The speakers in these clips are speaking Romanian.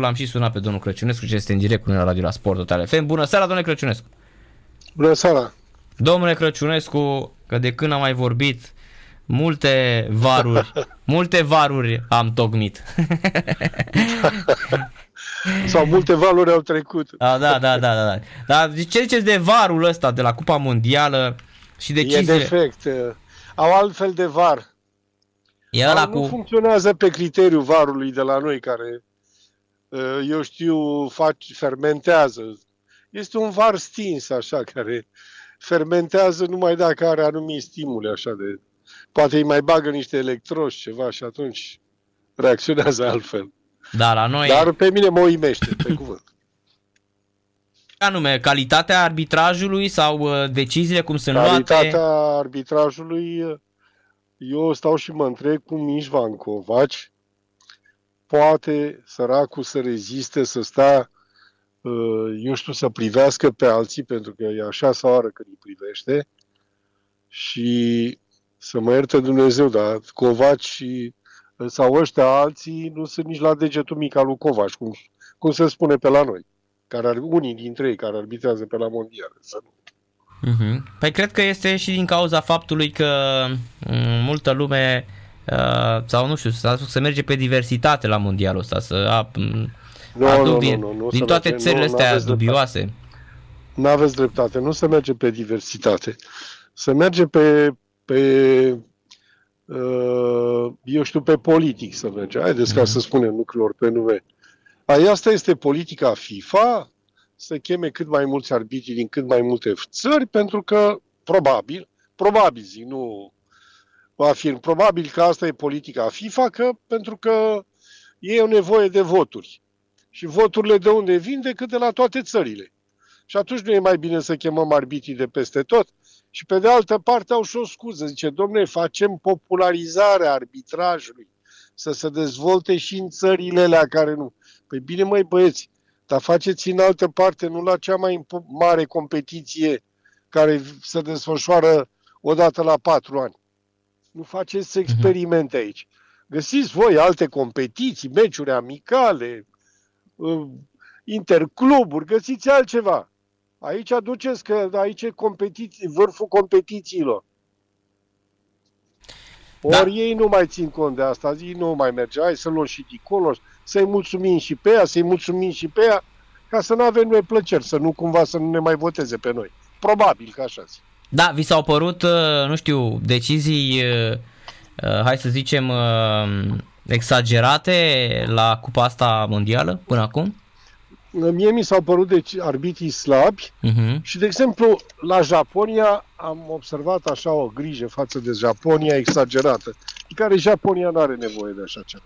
L-am și sunat pe domnul Crăciunescu, ce este în direct cu noi la Radio la Sport Total FM. Bună seara, domnule Crăciunescu! Bună seara! Domnule Crăciunescu, că de când am mai vorbit, multe varuri, multe varuri am tocmit. Sau multe valuri au trecut. Da, da, da, da, da. Dar ce ziceți de varul ăsta de la Cupa Mondială și deciziile? E defect. Au altfel de var. E ăla nu cu... funcționează pe criteriul varului de la noi, care, eu știu, faci, fermentează. Este un var stins, așa, care fermentează numai dacă are anumite stimule, așa de... Poate îi mai bagă niște electroși, ceva, și atunci reacționează altfel. Da, la noi... Dar pe mine mă uimește, pe cuvânt. Anume, calitatea arbitrajului sau uh, deciziile cum sunt Calitatea luate? arbitrajului, eu stau și mă întreb cum Ișvan Covaci poate săracul să reziste, să stea, uh, eu știu, să privească pe alții, pentru că e așa sau oară când îi privește, și să mă ierte Dumnezeu, dar Covaci și sau ăștia alții nu sunt nici la degetul mic al lui Covaci, cum, cum se spune pe la noi. Care ar, unii dintre ei care arbitrează pe la mondial. Să nu. Uh-huh. Păi cred că este și din cauza faptului că m- multă lume uh, sau nu știu, să, să merge pe diversitate la mondialul ăsta, să a, Nu, aduc nu, din, nu, nu, nu din se toate merge, țările nu, astea n-aveți dubioase. Nu aveți dreptate, nu se merge pe diversitate. Se merge pe, pe uh, eu știu, pe politic să merge. Haideți ca Mhm. să spunem lucrurilor pe nume. Ai, asta este politica FIFA, să cheme cât mai mulți arbitri din cât mai multe țări, pentru că, probabil, probabil zic, nu afirm, probabil că asta e politica FIFA, că, pentru că ei au nevoie de voturi. Și voturile de unde vin? Decât de la toate țările. Și atunci nu e mai bine să chemăm arbitrii de peste tot? Și pe de altă parte au și o scuză. Zice, domne, facem popularizarea arbitrajului să se dezvolte și în țările alea care nu. Păi bine, măi băieți, dar faceți în altă parte, nu la cea mai impo- mare competiție care se desfășoară odată la patru ani. Nu faceți experimente aici. Găsiți voi alte competiții, meciuri amicale, uh, intercluburi, găsiți altceva. Aici aduceți că aici e competiții, vârful competițiilor. Da. Ori ei nu mai țin cont de asta, zi nu mai merge, hai să luăm și dincolo, să-i mulțumim și pe ea, să-i mulțumim și pe ea, ca să nu avem noi plăceri, să nu cumva să nu ne mai voteze pe noi. Probabil că așa zic. Da, vi s-au părut, uh, nu știu, decizii, uh, uh, hai să zicem, uh, exagerate la cupa asta mondială până acum? Mie mi s-au părut deci arbitrii slabi Uh-huh. și, de exemplu, la Japonia am observat așa o grijă față de Japonia exagerată, în care Japonia nu are nevoie de așa ceva.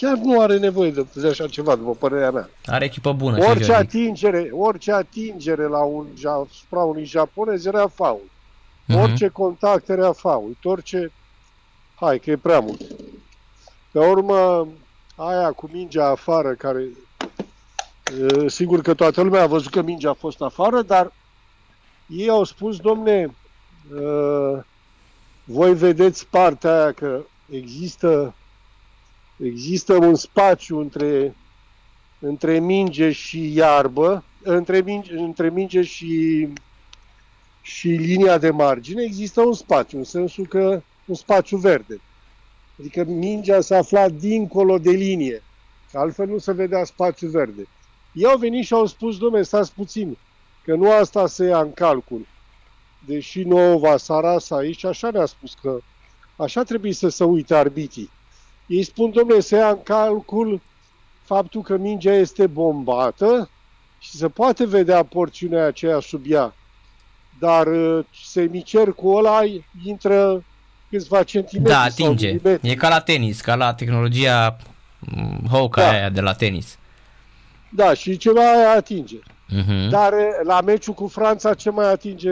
Chiar nu are nevoie de, de așa ceva, după părerea mea. Are echipă bună. ce Orice zic. atingere, orice atingere la un, asupra unui japonez era faul. Mhm. Orice contact era faul. Orice... Hai, că e prea mult. Pe urmă, aia cu mingea afară, care... e, Sigur că toată lumea a văzut că mingea a fost afară, dar ei au spus, domne, e, voi vedeți partea aia că există, există un spațiu între, între minge și iarbă, între minge, între minge și, și linia de margine, există un spațiu, în sensul că un spațiu verde. Adică mingea s-a aflat dincolo de linie, că altfel nu se vedea spațiu verde. Ei au venit și au spus, domnule, stați puțin, că nu asta se ia în calcul. Deși Nova Sarasa aici așa ne-a spus că așa trebuie să se uite arbitrii. Ei spun, domnule, se ia în calcul faptul că mingea este bombată și se poate vedea porțiunea aceea sub ea. Dar uh, semicercul ăla intră câțiva centimetri Da, sau atinge. milimetri. E ca la tenis, ca la tehnologia mm, Hawkeye Da. aia de la tenis. Da, și ceva aia atinge. Uh-huh. Dar uh, la meciul cu Franța ce mai atinge?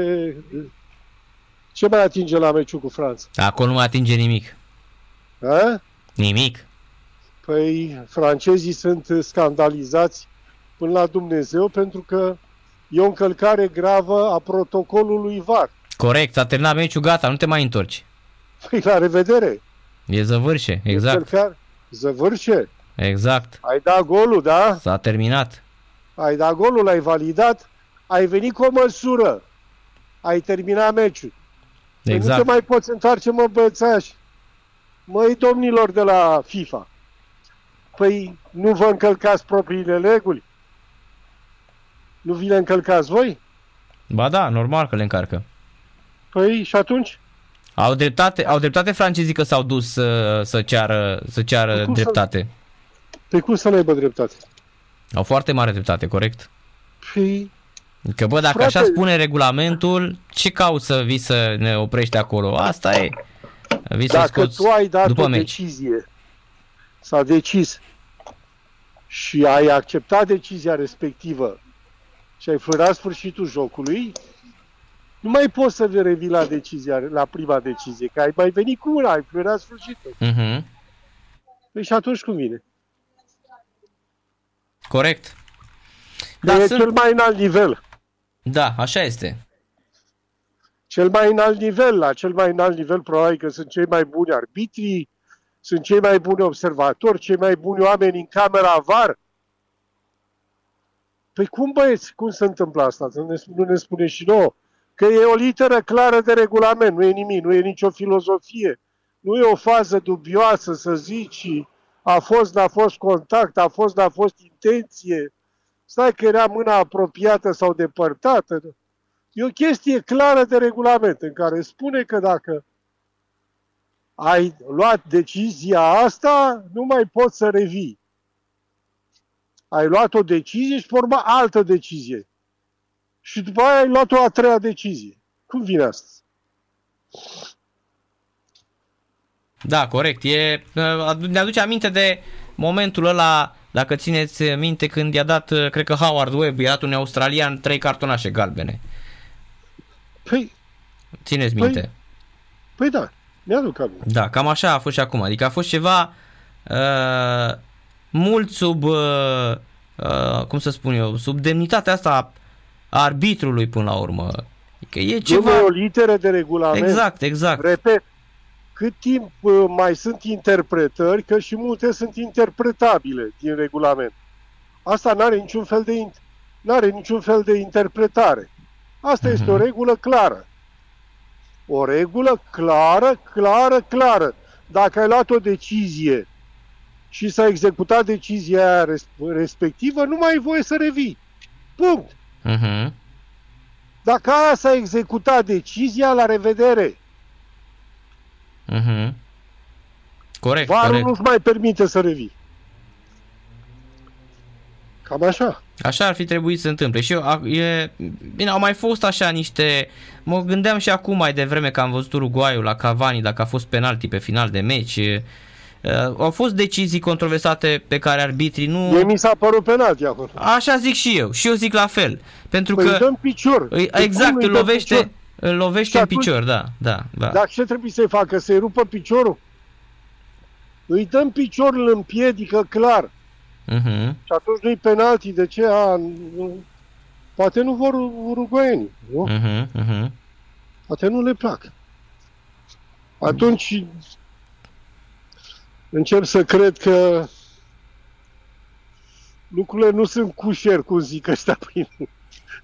Ce mai atinge la meciul cu Franța? Acolo nu mai atinge nimic. A? Nimic. Păi francezii sunt scandalizați până la Dumnezeu pentru că e o încălcare gravă a protocolului VAR. Corect, s-a terminat meciul, gata, nu te mai întorci. Păi la revedere! E zăvârșe, exact. Încălcare, zăvârșe. Exact. Ai dat golul, da? S-a terminat. Ai dat golul, l-ai validat, ai venit cu o măsură. Ai terminat meciul. Exact. Nu te Exact. mai poți întoarce, mă, bățași. Măi, domnilor de la FIFA, păi nu vă încălcați propriile reguli? Nu vi le încălcați voi? Ba da, normal că le încarcă. Păi și atunci? Au dreptate, au dreptate francezii că s-au dus să, să ceară, să ceară Cum să- dreptate. Pe cum să n-aibă dreptate? Au foarte mare dreptate, corect? Păi, Că bă, dacă Frate- așa spune regulamentul, ce cauți să vii să ne oprești acolo? Asta e. Vii să dacă scoți tu ai dat după o meci. decizie, s-a decis și ai acceptat decizia respectivă și ai fărat sfârșitul jocului, nu mai poți să revii la decizia, la prima decizie, că ai mai venit cu una, ai fărat sfârșitul. Mhm. Păi și atunci cum vine? Corect. Da, Da, e sunt... cel mai înalt nivel. da, așa este. Cel mai înalt nivel, la cel mai înalt nivel probabil că sunt cei mai buni arbitri, sunt cei mai buni observatori, cei mai buni oameni în camera VAR. Păi cum băieți, cum se întâmplă asta? Să ne, nu ne spune și nouă. Că e o literă clară de regulament, nu e nimic, nu e nicio filozofie. Nu e o fază dubioasă să zici a fost, n-a fost contact, a fost, n-a fost intenție. Stai că era mâna apropiată sau depărtată. E o chestie clară de regulament în care spune că dacă ai luat decizia asta, nu mai poți să revii. Ai luat o decizie și forma altă decizie. Și după aia ai luat o a treia decizie. Cum vine asta? Da, corect. E, ne aduce aminte de momentul ăla, dacă țineți minte, când i-a dat, cred că Howard Webb, i-a dat un australian trei cartonașe galbene. Păi, Țineți Păi- minte. păi da, mi-aduc aminte. Da, cam așa a fost și acum. Adică a fost ceva uh, mult sub, uh, uh, cum să spun eu, sub demnitatea asta a arbitrului până la urmă. Adică e Ceva... ceva... o literă de regulament. Exact, exact. Repet, cât timp uh, mai sunt interpretări, că și multe sunt interpretabile din regulament. Asta nu are niciun fel de in- n-are niciun fel de interpretare. Asta este o Mhm. regulă clară. O regulă clară, clară, clară. Dacă ai luat o decizie și s-a executat decizia aia res- respectivă, nu mai ai voie să revii. Punct. Uh-huh. Dacă aia s-a executat decizia, la revedere. Uh-huh. Corect, Varul corect. nu-ți mai permite să revii. Cam așa. Așa ar fi trebuit să se întâmple. Și eu, a- e, bine, au mai fost așa niște... Mă gândeam și acum mai devreme că am văzut Uruguayul la Cavani, dacă a fost penalti pe final de meci. E, Uh, au fost decizii controversate pe care arbitrii nu... Mie mi s-a părut penalti acolo. Așa zic și eu. Și eu zic la fel. Pentru Păi că... îi dăm picior. Îi, Păi exact, cum îi îl dăm lovește, picior? îl lovește Și în atunci- picior, da, da, da. Dar ce trebuie să-i facă? Să-i rupă piciorul? Îi dăm piciorul în piedică clar. Uh-huh. Și atunci nu-i penalti. De ce? A, nu, poate nu vor uruguaienii. Nu? Uh-huh. Uh-huh. Poate nu le plac. Atunci încep să cred că lucrurile nu sunt cușer, cum zic ăștia prin,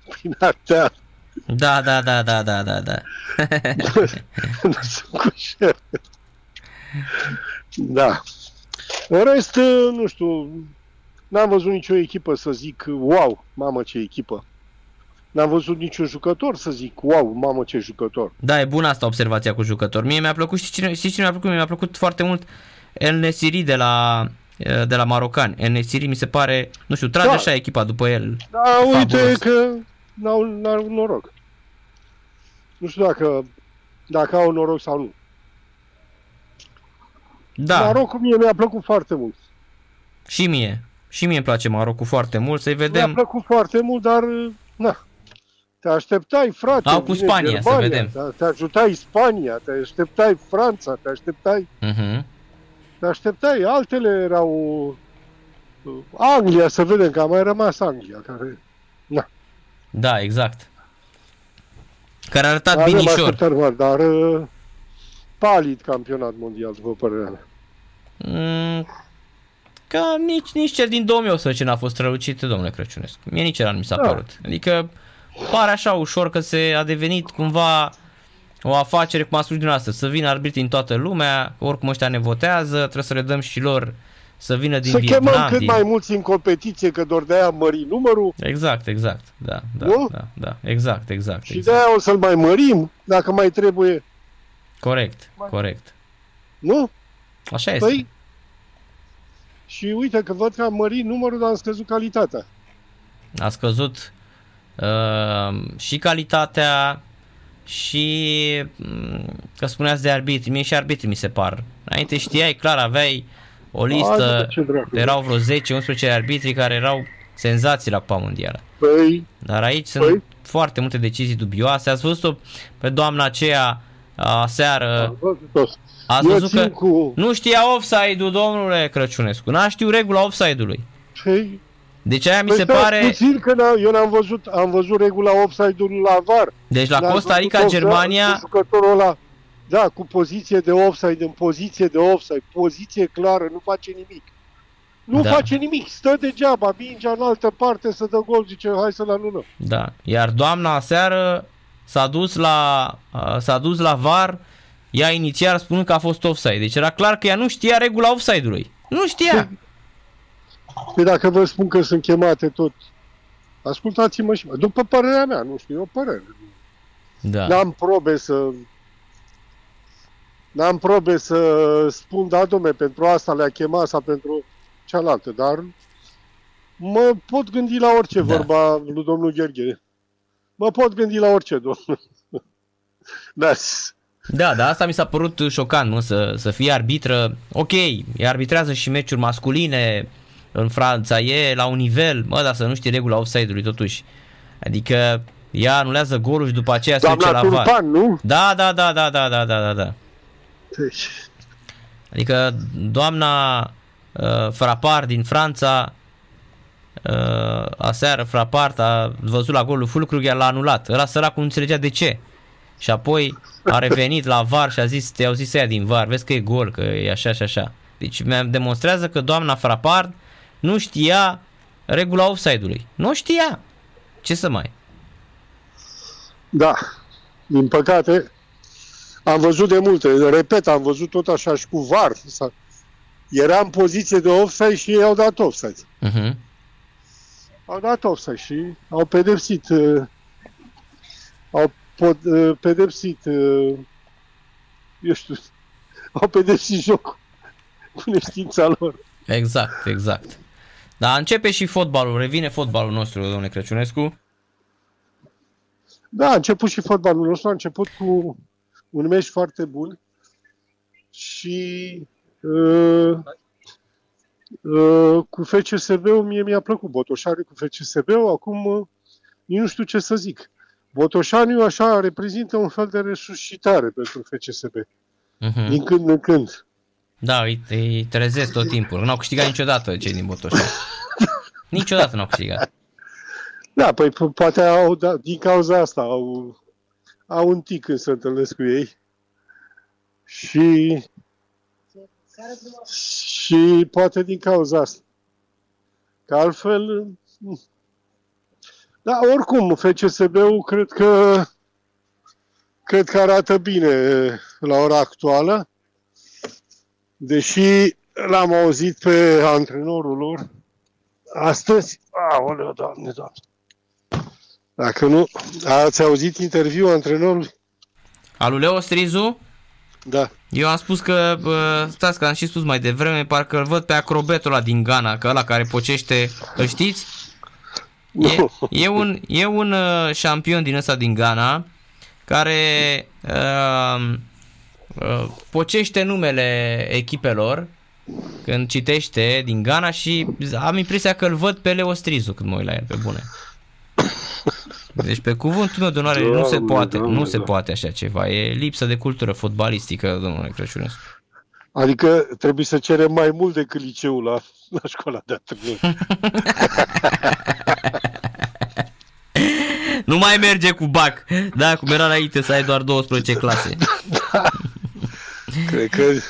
prin artea. Da, da, da, da, da, da, da. nu sunt cușer. Da. În rest, nu știu, n-am văzut nicio echipă să zic, wow, mamă ce echipă. N-am văzut niciun jucător să zic, wow, mamă ce jucător. Da, e bună asta observația cu jucători. Mie mi-a plăcut, știi cine, știi cine mi-a plăcut? Mie mi-a plăcut foarte mult El Nesiri de la, de la Marocani. El Nesiri mi se pare, nu știu, trage Da. așa echipa după el. Da, uite Fabulos. că n-au, n-au noroc. Nu știu dacă, dacă au noroc sau nu. Da, Norocul mie mi-a plăcut foarte mult. și mie. Și mie îmi place Marocul foarte mult. Să-i Mi-a vedem. plăcut foarte mult, dar na. Te așteptai, frate. Au cu vine Spania, să Germania, vedem. Te, te ajutai Spania, te așteptai Franța, te așteptai, Uh-huh. te așteptai. Altele erau uh, Anglia, să vedem că a mai rămas Anglia. Care, Da, exact. Care a arătat avem binișor. așteptări mari, dar uh, palid campionat mondial, după părerea mea. Mm, Ca nici, nici cel din 2018 n-a fost strălucit, domnule Crăciunescu. Mie nici ăla nu mi s-a Da. părut. Adică pare așa ușor că se a devenit cumva o afacere, cum a spus dumneavoastră, să vină arbitri în toată lumea, oricum ăștia ne votează, trebuie să le dăm și lor să vină din să Vietnam. chemăm cât din... mai mulți în competiție, că doar de-aia mări numărul Exact, exact, da, da, Nu? da, da, exact, exact, și exact. de-aia o să-l mai mărim, dacă mai trebuie, Corect, corect. nu? Așa este. Păi, și uite că văd că am mărit numărul, dar am scăzut calitatea. A scăzut uh, și calitatea și mm, că spuneați de arbitri, mie și arbitri mi se par. Înainte știai, clar, aveai o listă, Hai, ce dracu. erau vreo 10-11 arbitri care erau senzații la Cupa Mondială. Păi, Dar aici sunt Păi? foarte multe decizii dubioase. Ați văzut-o pe doamna aceea aseară, am văzut tot. Ați Eu văzut țin că cu... nu știa offside-ul, domnule Crăciunescu. N-a știu regula offside-ului. Păi, Deci aia mi păi se stați pare... puțin că n- eu n-am văzut, am văzut regula offside-ului la VAR. Deci la N-am Costa Rica, văzut-o, Germania... Cu jucătorul ăla, da, cu poziție de offside, în poziție de offside, poziție clară, nu face nimic. Nu Da. face nimic, stă degeaba, mingea în altă parte să dă gol, zice, hai să-l anulăm. Da, iar doamna aseară s-a dus la, uh, s-a dus la VAR, ea inițial spunând că a fost offside. Deci era clar că ea nu știa regula offside-ului. Nu știa. Păi dacă vă spun că sunt chemate tot, ascultați-mă și mă. După părerea mea, nu știu, e o părere. Da. N-am probe să... N-am probe să spun, da, domne, pentru asta le-a chemat sau pentru cealaltă, dar mă pot gândi la orice, Da. da. vorba lui domnul Gheorghe. Mă pot gândi la orice, domnul. Da, Da, dar asta mi s-a părut șocant, mă, să, să fie arbitră. Ok, ea arbitrează și meciuri masculine în Franța, e la un nivel, mă, dar să nu știe regula offside-ului totuși. Adică ea anulează golul și după aceea se duce doamna la VAR. Turpan, nu? Da, da, da, da, da, da, da, da, da. Deci, Adică doamna uh, Frapar din Franța uh, aseară Frapart a văzut la golul Fulcrug, iar l-a anulat. Ăla săracul nu înțelegea de ce. Și apoi a revenit la VAR și a zis, te-au zis ea din VAR, vezi că e gol, că e așa și așa. Deci mi demonstrează că doamna Frapard nu știa regula offside-ului. Nu știa. Ce să mai? da, din păcate, am văzut de multe, repet, am văzut tot așa și cu VAR. Sa- Era în poziție de offside și ei au dat offside. Uh-huh. Au dat offside și au pedepsit uh, au pod, uh, pedepsit uh, eu știu au pedepsit jocul cu neștiința lor. Exact, exact. Dar începe și fotbalul, revine fotbalul nostru, domnule Crăciunescu. Da, a început și fotbalul nostru, a început cu un meci foarte bun și uh, uh, cu FCSB-ul mie mi-a plăcut Botoșani cu FCSB-ul, acum uh, nici nu știu ce să zic. Botoșaniu așa reprezintă un fel de resuscitare pentru FCSB, Uh-huh. din când în când. Da, îi, îi trezesc tot timpul. N-au câștigat niciodată cei din Botoșani. Niciodată n-au câștigat. Da, păi po- poate au, da, din cauza asta au, au un tic când se întâlnesc cu ei. Și, și poate din cauza asta. Că altfel, mm. da, oricum, FCSB-ul cred că cred că arată bine la ora actuală, deși l-am auzit pe antrenorul lor astăzi. Aoleu, doamne, doamne. Dacă nu, ați auzit interviul antrenorului? Alu Leo Strizu, Da. eu am spus că, bă, stați că am și spus mai devreme, parcă îl văd pe acrobetul ăla din Ghana, că ăla care pocește, îl știți? E, e un, e un uh, șampion din ăsta din Ghana care uh, uh, pocește numele echipelor când citește din Ghana și am impresia că îl văd pe Leo Strizu când mă uit la el, pe bune. Deci pe cuvântul meu de onoare nu se Doamne, poate, Doamne, nu se Doamne. poate așa ceva. E lipsă de cultură fotbalistică, domnule Crăciunescu. Adică trebuie să cerem mai mult decât liceul la, la școala de antrenori. Nu mai merge cu bac. Da, cum era înainte să ai doar 12 clase. Cred că nici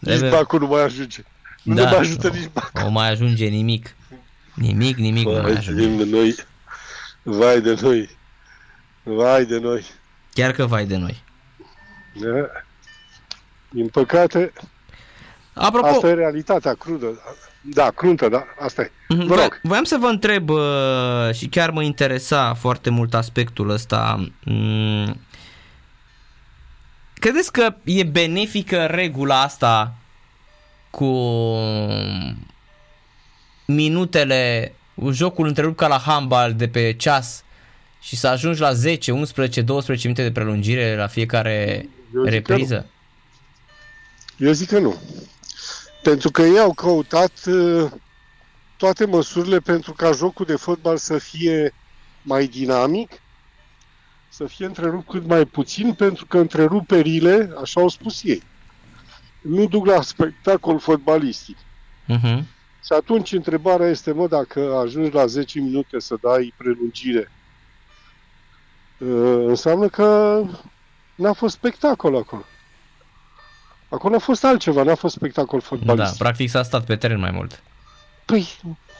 Trebuie- bacul nu mai ajunge. Nu Da. ne mai ajută nici O mai ajunge nimic. Nimic, nimic nu mai Vai ajunge. de noi. Vai de noi. Vai de noi. Chiar că vai de noi. Da. Din păcate, Apropo, asta e realitatea crudă. Da, cruntă, da, asta e. Mhm, Vă voia- rog. Voiam să vă întreb uh, și chiar mă interesa foarte mult aspectul ăsta. Mm, Credeți că e benefică regula asta cu minutele, jocul întrerupt ca la handball de pe ceas și să ajungi la 10, 11, 12 minute de prelungire la fiecare Eu zic că repriză? Eu zic că nu. Pentru că ei au căutat uh, toate măsurile pentru ca jocul de fotbal să fie mai dinamic, să fie întrerupt cât mai puțin, pentru că întreruperile, așa au spus ei, nu duc la spectacol fotbalistic. Uh-huh. Și atunci întrebarea este, mă, dacă ajungi la 10 minute să dai prelungire, uh, înseamnă că n-a fost spectacol acolo. Acolo a fost altceva, n-a fost spectacol Da, fotbalistic. practic s-a stat pe teren mai mult. Păi,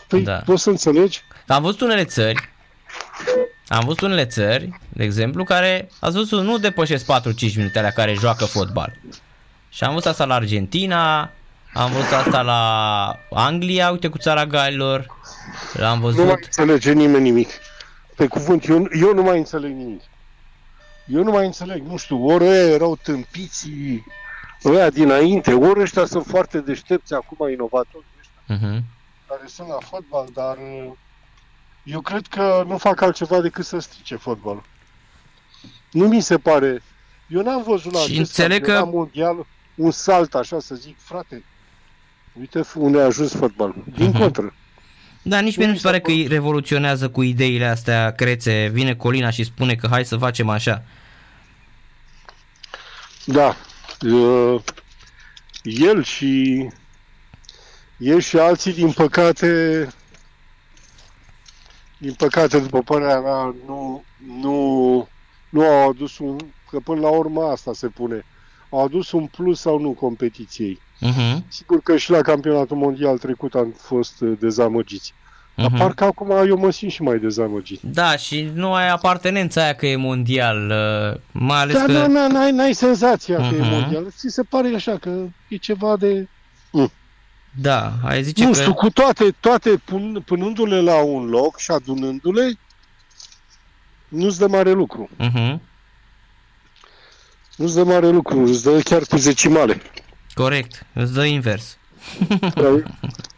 păi Da. da. poți să înțelegi? Dar am văzut unele țări, am văzut unele țări, de exemplu, care, ați văzut, nu depășesc 4-5 minute alea care joacă fotbal. Și am văzut asta la Argentina, am văzut asta la Anglia, uite cu țara Galilor, am Nu mai văzut... înțelege nimeni nimic. Pe cuvânt, eu, eu nu mai înțeleg nimic. Eu nu mai înțeleg, nu știu, ori ăia erau tâmpiții ăia dinainte, ori ăștia sunt foarte deștepți acum, inovatori, Uh-huh. care sunt la fotbal, dar uh, eu cred că nu fac altceva decât să strice fotbalul. Nu mi se pare... Eu n-am văzut la Și acest înțeleg că- campionat mondial un salt, așa să zic, frate, uite unde a ajuns fotbalul. Din Mhm. contră. Da, nici mie nu mi se pare că îi revoluționează cu ideile astea crețe, vine Colina și spune că hai să facem așa. Da. Uh, El și el și alții, din păcate, din păcate, după părerea mea, nu, nu, nu au adus un, că până la urmă asta se pune, au adus un plus sau nu competiției. Uh-huh. Sigur că și la campionatul mondial trecut am fost uh, dezamăgiți. Dar Uh-huh. parcă acum eu mă simt și mai dezamăgit. Da, și nu ai apartenența aia că e mondial, uh, mai ales Da, că... da, da, n-ai, n-ai senzația că e Mhm. mondial. Ți se pare așa că e ceva de... Da, ai zice nu că... știu, cu toate, toate pun, punându-le la un loc și adunându-le, nu-ți dă mare lucru. Uh-huh. Nu-ți dă mare lucru, îți dă chiar cu zecimale. Corect, îți dă invers.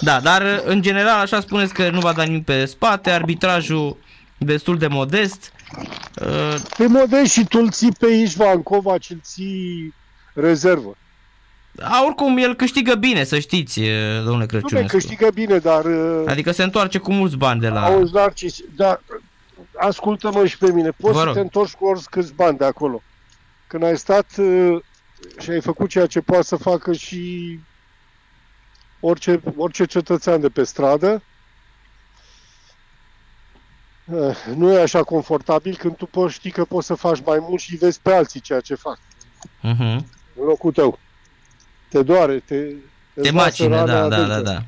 Da, dar în general așa spuneți că nu va da nimic pe spate, arbitrajul destul de modest. Uh, Pe modest și tu îl ții pe Ișvan Covaci, îl ții rezervă. a, oricum el câștigă bine, să știți, uh, domnule Nu mai Crăciunescu. câștigă bine, dar... uh, Adică se întoarce cu mulți bani de la... Auzi, Narcis, dar ascultă-mă și pe mine. Poți Vă să rog. te întorci cu oricâți bani de acolo. Când ai stat uh, și ai făcut ceea ce poate să facă și orice, orice cetățean de pe stradă, uh, nu e așa confortabil când tu poți ști că poți să faci mai mult și vezi pe alții ceea ce fac Uh-huh. în locul tău. Te doare, te... Te îți lasă macină, rana da, da, adâncă. da, da.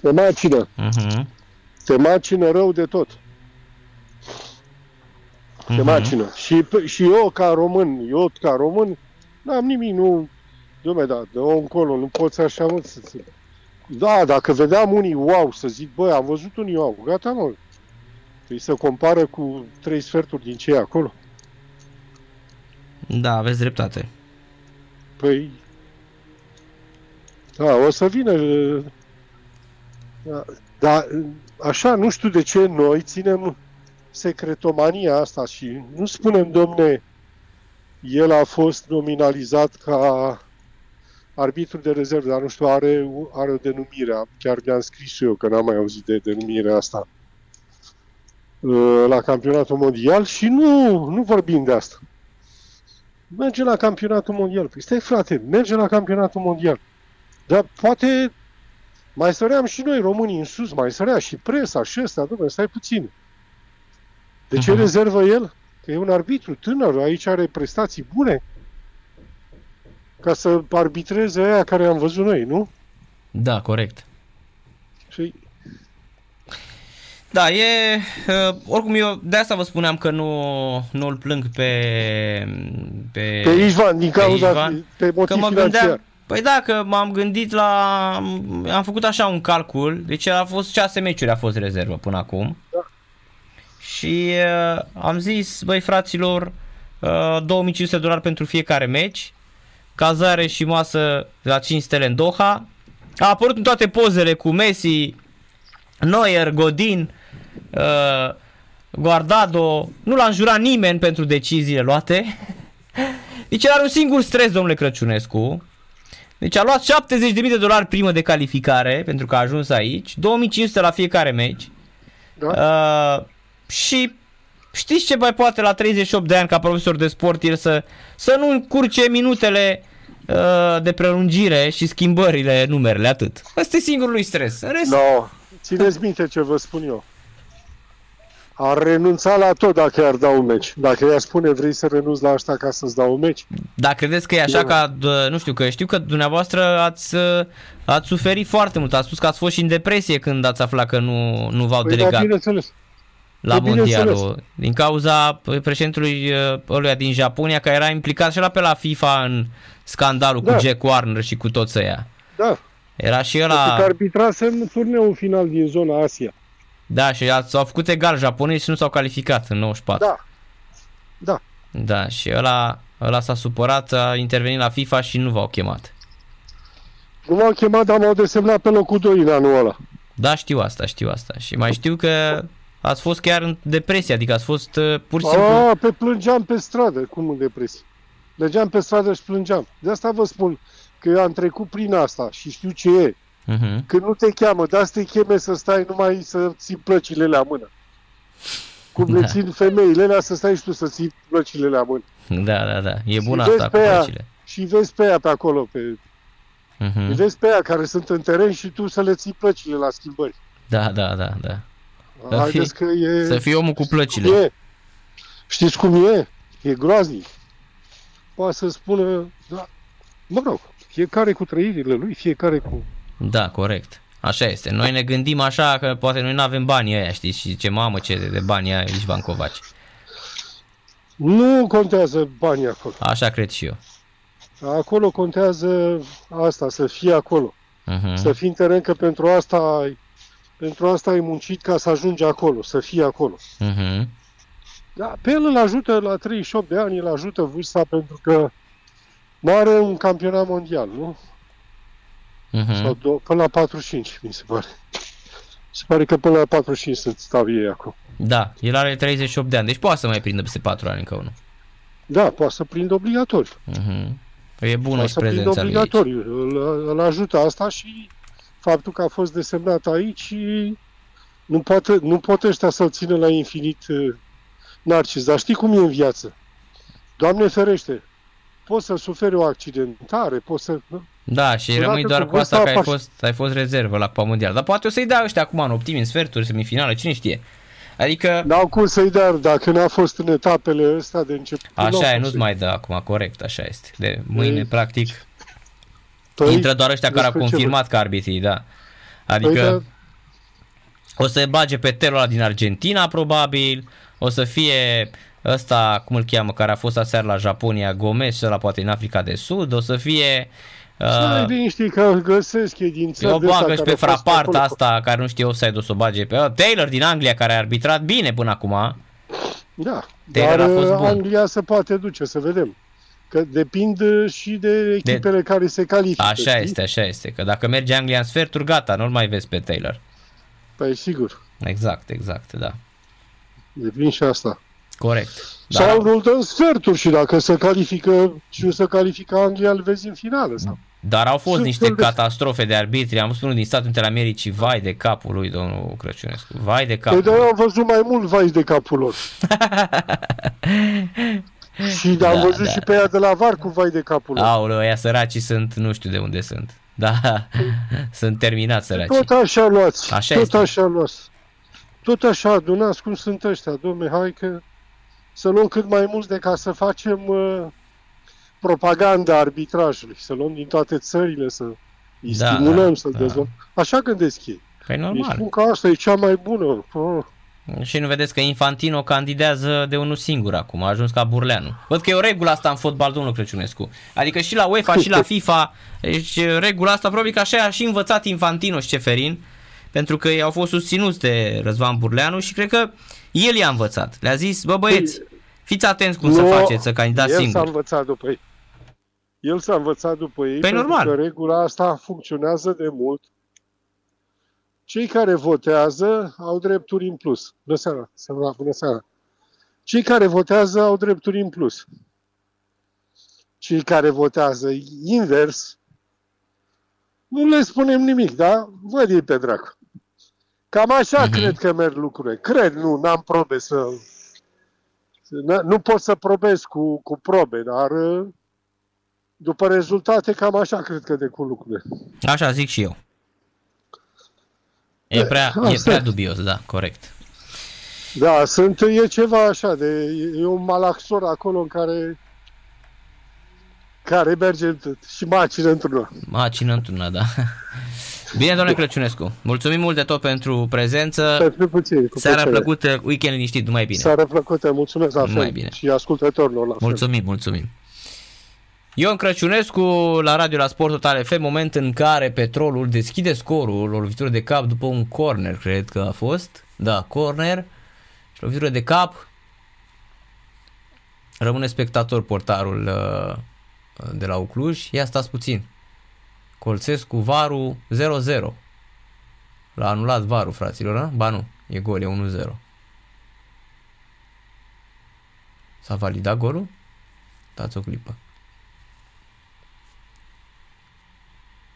Te macină. Uh-huh. Te macină rău de tot. te Mhm. macină. Și, și eu ca român, eu ca român, n-am nimic, nu... Dumne, da, de o încolo, nu poți așa, mă, să, să... Da, dacă vedeam unii wow, să zic, băi, am văzut unii wow, gata, mă. Păi să compară cu trei sferturi din cei acolo. Da, aveți dreptate. Păi... Da, o să vină... Da, dar așa, nu știu de ce noi ținem secretomania asta și nu spunem, domne, el a fost nominalizat ca arbitru de rezervă, dar nu știu, are, are o denumire. Am- Chiar mi-am scris eu că n-am mai auzit de denumirea asta uh, la campionatul mondial și nu, nu vorbim de asta. Merge la campionatul mondial. Păi stai frate, merge la campionatul mondial. Dar poate mai săream și noi românii în sus, mai sărea și presa și ăsta, domnule, stai puțin. De ce Mhm. rezervă el? Că e un arbitru tânăr, aici are prestații bune. Ca să arbitreze aia care am văzut noi, nu? Da, corect. Și Da, e... Uh, oricum eu de asta vă spuneam că nu, nu îl plâng pe... Pe, pe Ișvan, din cauza, Ișvan, pe motiv că mă financiar. gândeam, Păi da, că m-am gândit la... Am făcut așa un calcul, deci a fost 6 meciuri a fost rezervă până acum. Da. Și uh, am zis, băi fraților, uh, 2500 de dolari pentru fiecare meci, cazare și masă la 5 stele în Doha. A apărut în toate pozele cu Messi, Neuer, Godin, uh, Guardado. Nu l-a înjurat nimeni pentru deciziile luate. Deci el are un singur stres, domnule Crăciunescu. Deci a luat 70.000 de dolari primă de calificare pentru că a ajuns aici, 2500 la fiecare meci. Da? Uh, și știți ce mai poate la 38 de ani ca profesor de sport el să, să nu încurce minutele uh, de prelungire și schimbările numerele, atât. Ăsta e singurul lui stres. În rest, No. Țineți minte ce vă spun eu. Ar renunța la tot dacă i-ar da un meci. Dacă i-ar spune vrei să renunți la asta ca să-ți dau un meci, Dar credeți că e așa Da. ca, d- nu știu, că știu că dumneavoastră ați, uh, ați suferit foarte mult. Ați spus că ați fost și în depresie când ați aflat că nu, nu v-au păi da, delegat bineînțeles. la păi, bineînțeles. mondialul. Din cauza președintelui uh, ăluia din Japonia, care era implicat și la pe la FIFA în scandalul Da. cu Jack Warner și cu toți ăia. Da, Era și pentru că ăla, arbitrasem turneul final din zona Asia. da, și ați- s-au făcut egal japonezi și nu s-au calificat în 94. Da. Da. Da, și ăla, ăla s-a supărat, a intervenit la FIFA și nu v-au chemat. Nu m-au chemat, dar m-au desemnat pe locul 2 în anul ăla. Da, știu asta, știu asta. Și mai știu că ați fost chiar în depresie, adică ați fost uh, pur și simplu... A, pe plângeam pe stradă, cum în depresie. Mergeam pe stradă și plângeam. De asta vă spun că eu am trecut prin asta și știu ce e. Mhm. Când nu te cheamă, dar să te cheme să stai numai să ții plăcile la mână. Cum le Da. țin femeile alea să stai și tu să ții plăcile la mână. Da, da, da. E bun vezi asta cu pe ea. plăcile. Și vezi pe ea pe acolo, pe, Mhm. vezi pe ea care sunt în teren și tu să le ții plăcile la schimbări. Da, da, da, da. Să Haideți că e... Să fii omul cu cum plăcile. e. Știți cum e? E groaznic. Poate să spună, da, mă rog, fiecare cu trăirile lui, fiecare cu... Da, corect. Așa este. Noi ne gândim așa că poate noi nu avem banii ăia, știți, și ce mamă ce de, de bani ai Ișvan Covaci. Nu contează banii acolo. Așa cred și eu. Acolo contează asta, să fie acolo. Mhm. Să fii în teren, că pentru asta ai, pentru asta ai muncit ca să ajungi acolo, să fii acolo. Mhm. Da, pe el îl ajută la 38 de ani, îl ajută vârsta pentru că nu are un campionat mondial, nu? Sau Mhm. do- până la 45, mi se pare. Se pare că până la 45 sunt stau ei acum. Da, el are 38 de ani, deci poate să mai prindă peste 4 ani încă unul. Da, poate să prindă obligatoriu. Mhm. Păi e bună Poate și să prindă prezența lui aici. obligatoriu. Îl, îl ajută asta și faptul că a fost desemnat aici nu, poate, nu pot ăștia să-l țină la infinit uh, narcis. Dar știi cum e în viață? Doamne ferește, poți să suferi o accidentare, poți să... Da, și Odată rămâi doar cu cu asta vârsta că ai apar- fost, ai fost rezervă la Cupa Mondial. Dar poate o să-i dea ăștia acum în optimi, în sferturi, semifinală, cine știe. Adică, N-au cum să-i dea, dacă n-a fost în etapele astea de început. n-au așa e, cum nu-ți să-i- mai dă acum, corect, așa este. De mâine, Păi, practic, Păi, intră doar ăștia care au despre ce confirmat că arbitrii, da. Păi, Adică da, o să bage pe Telo ăla din Argentina, probabil, o să fie ăsta, cum îl cheamă, care a fost aseară la Japonia, Gomez și ăla poate în Africa de Sud, o să fie... Stai Uh, liniștit că găsesc e din țări eu de astea bagă și care pe au fost fraparta acolo. asta, care nu știe offside, o să o bage pe uh, Taylor din Anglia, care a arbitrat bine până acum. Da, Taylor dar a fost uh, bun. Anglia se poate duce, să vedem. Că depind uh, și de echipele care se califică. Așa știi? este, așa este, că dacă merge Anglia în sferturi, gata, nu-l mai vezi pe Taylor. Păi sigur, Exact, exact, da. Depind și asta. Corect. Dar... Dar, Sau nu dă în sferturi și dacă se califică și nu se califică Anglia, îl vezi în finală. Sau? dar au fost Sunt niște fel de- catastrofe de arbitri. Am văzut unul din Statele Unite ale Americii, vai de capul lui, domnul Crăciunescu. Vai de Păi capul de lui. am văzut mai mult vai de capul lor. și da, am Da, văzut da. și pe ea de la var cu vai de capul lor. Aoleu, ăia săracii sunt, nu știu de unde sunt. Da, sunt terminați săracii. Tot așa luați, Așa tot este. așa luați. Tot așa adunați cum sunt ăștia, domne, hai că să luăm cât mai mulți de ca să facem uh, propaganda arbitrajului, să luăm din toate țările, să îi Da, stimulăm, da, să da. dezvoltăm. Așa gândesc ei. Păi Îi normal. spun că asta e cea mai bună. Oh. Și nu vedeți că Infantino candidează de unul singur acum, a ajuns ca Burleanu. Văd că e o regulă asta în fotbal, domnul Crăciunescu. Adică și la UEFA și la FIFA, deci regula asta probabil că așa a și învățat Infantino și Ceferin, pentru că ei au fost susținuți de Răzvan Burleanu și cred că el i-a învățat. Le-a zis, bă băieți, fiți atenți cum să Nu, faceți, să candidați El s-a singur. învățat după ei. El s-a învățat după ei Păi pentru normal. că regula asta funcționează de mult. Cei care votează au drepturi în plus. Bună seara, seara, bună seara. Cei care votează au drepturi în plus. Cei care votează invers, nu le spunem nimic, da? Văd ei pe dracu. Cam așa Mhm. cred că merg lucrurile. Cred, nu, n-am probe să... să- Nu pot să probez cu, cu probe, dar uh, după rezultate, cam așa cred că decul lucrurile. Așa zic și eu. E prea, e Asta prea e. dubios, da, corect. Da, sunt, e ceva așa, de, e un malaxor acolo în care care merge t- și macină într-una. Macină într-una, da. Bine, domnule Crăciunescu, mulțumim mult de tot pentru prezență. Pentru puțin, cu Seara plăcere. plăcută, weekend liniștit, numai bine. Seara plăcută, mulțumesc la fel. Numai bine. Și ascultătorilor la fel. Mulțumim, mulțumim. Ion Crăciunescu la radio la Sport Total FM, moment în care Petrolul deschide scorul, o lovitură de cap după un corner, cred că a fost. Da, corner și lovitură de cap. Rămâne spectator portarul uh, de la Ucluj. Ia stați puțin. Colțescu, Varu 0-0. L-a anulat Varu, fraților, a? Ba nu, e gol, e 1-0. S-a validat golul? Dați o clipă.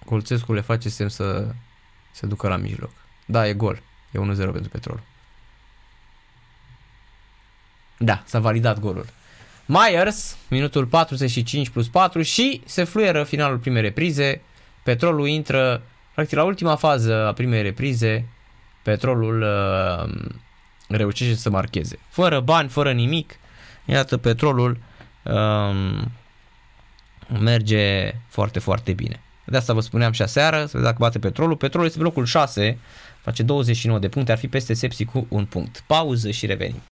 Colțescu le face semn să se ducă la mijloc. Da, e gol. E 1-0 pentru Petrol. Da, s-a validat golul. Myers, minutul 45 plus 4 și se fluieră finalul primei reprize. Petrolul intră, practic la ultima fază a primei reprize, Petrolul uh, reușește să marcheze. Fără bani, fără nimic, iată Petrolul um, merge foarte, foarte bine. De asta vă spuneam și aseară, să vedeți dacă bate Petrolul. Petrolul este pe locul 6, face 29 de puncte, ar fi peste Sepsi cu un punct. Pauză și revenim.